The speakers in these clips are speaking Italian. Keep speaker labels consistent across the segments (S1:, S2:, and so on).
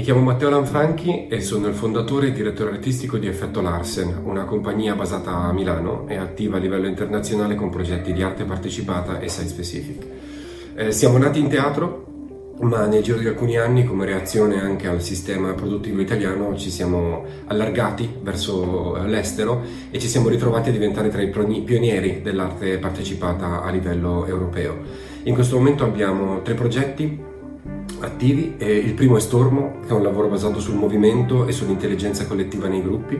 S1: Mi chiamo Matteo Lanfranchi e sono il fondatore e direttore artistico di Effetto Larsen, una compagnia basata a Milano e attiva a livello internazionale con progetti di arte partecipata e site specific. Eh, siamo nati in teatro, ma nel giro di alcuni anni, come reazione anche al sistema produttivo italiano, ci siamo allargati verso l'estero e ci siamo ritrovati a diventare tra i pionieri dell'arte partecipata a livello europeo. In questo momento abbiamo tre progetti attivi. E il primo è Stormo, che è un lavoro basato sul movimento e sull'intelligenza collettiva nei gruppi.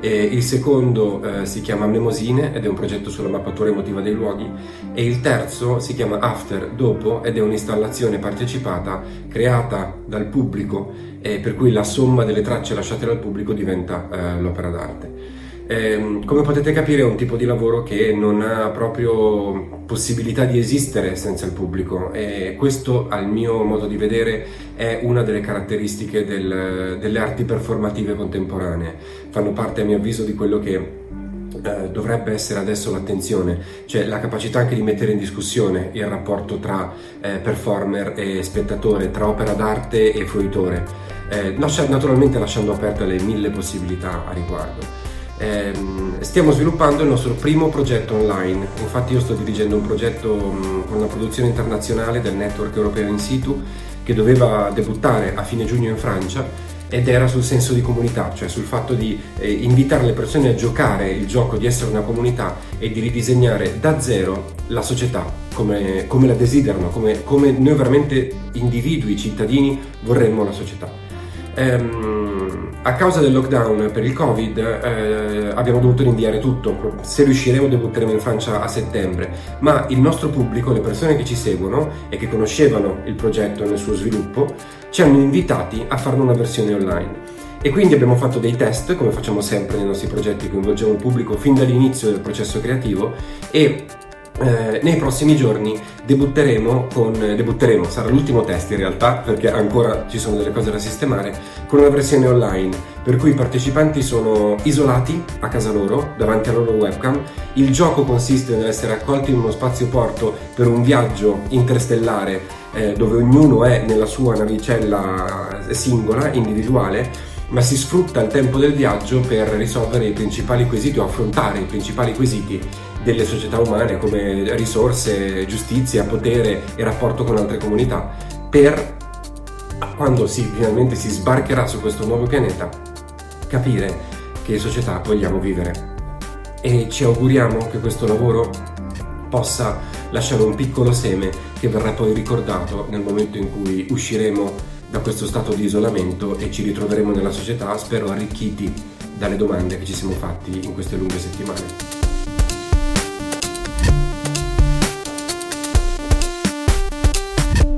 S1: E il secondo eh, si chiama Memosine ed è un progetto sulla mappatura emotiva dei luoghi. E il terzo si chiama After, dopo, ed è un'installazione partecipata creata dal pubblico, eh, per cui la somma delle tracce lasciate dal pubblico diventa eh, l'opera d'arte. Eh, come potete capire è un tipo di lavoro che non ha proprio possibilità di esistere senza il pubblico e questo al mio modo di vedere è una delle caratteristiche del, delle arti performative contemporanee. Fanno parte a mio avviso di quello che eh, dovrebbe essere adesso l'attenzione, cioè la capacità anche di mettere in discussione il rapporto tra eh, performer e spettatore, tra opera d'arte e fruitore, eh, naturalmente lasciando aperte le mille possibilità a riguardo stiamo sviluppando il nostro primo progetto online. Infatti io sto dirigendo un progetto mh, con una produzione internazionale del network europeo in situ che doveva debuttare a fine giugno in Francia ed era sul senso di comunità, cioè sul fatto di eh, invitare le persone a giocare il gioco di essere una comunità e di ridisegnare da zero la società come, come la desiderano, come, come noi veramente individui, cittadini vorremmo la società. Ehm, a causa del lockdown per il Covid eh, abbiamo dovuto rinviare tutto. Se riusciremo debutteremo in Francia a settembre, ma il nostro pubblico, le persone che ci seguono e che conoscevano il progetto nel suo sviluppo, ci hanno invitati a farne una versione online. E quindi abbiamo fatto dei test, come facciamo sempre nei nostri progetti, coinvolgiamo il pubblico fin dall'inizio del processo creativo e eh, nei prossimi giorni debutteremo con debutteremo, sarà l'ultimo test in realtà perché ancora ci sono delle cose da sistemare con una versione online per cui i partecipanti sono isolati a casa loro davanti alla loro webcam. Il gioco consiste nell'essere accolti in uno spazio porto per un viaggio interstellare eh, dove ognuno è nella sua navicella singola, individuale ma si sfrutta il tempo del viaggio per risolvere i principali quesiti o affrontare i principali quesiti delle società umane come risorse, giustizia, potere e rapporto con altre comunità per quando si, finalmente si sbarcherà su questo nuovo pianeta capire che società vogliamo vivere. E ci auguriamo che questo lavoro possa lasciare un piccolo seme che verrà poi ricordato nel momento in cui usciremo da questo stato di isolamento e ci ritroveremo nella società, spero arricchiti dalle domande che ci siamo fatti in queste lunghe settimane.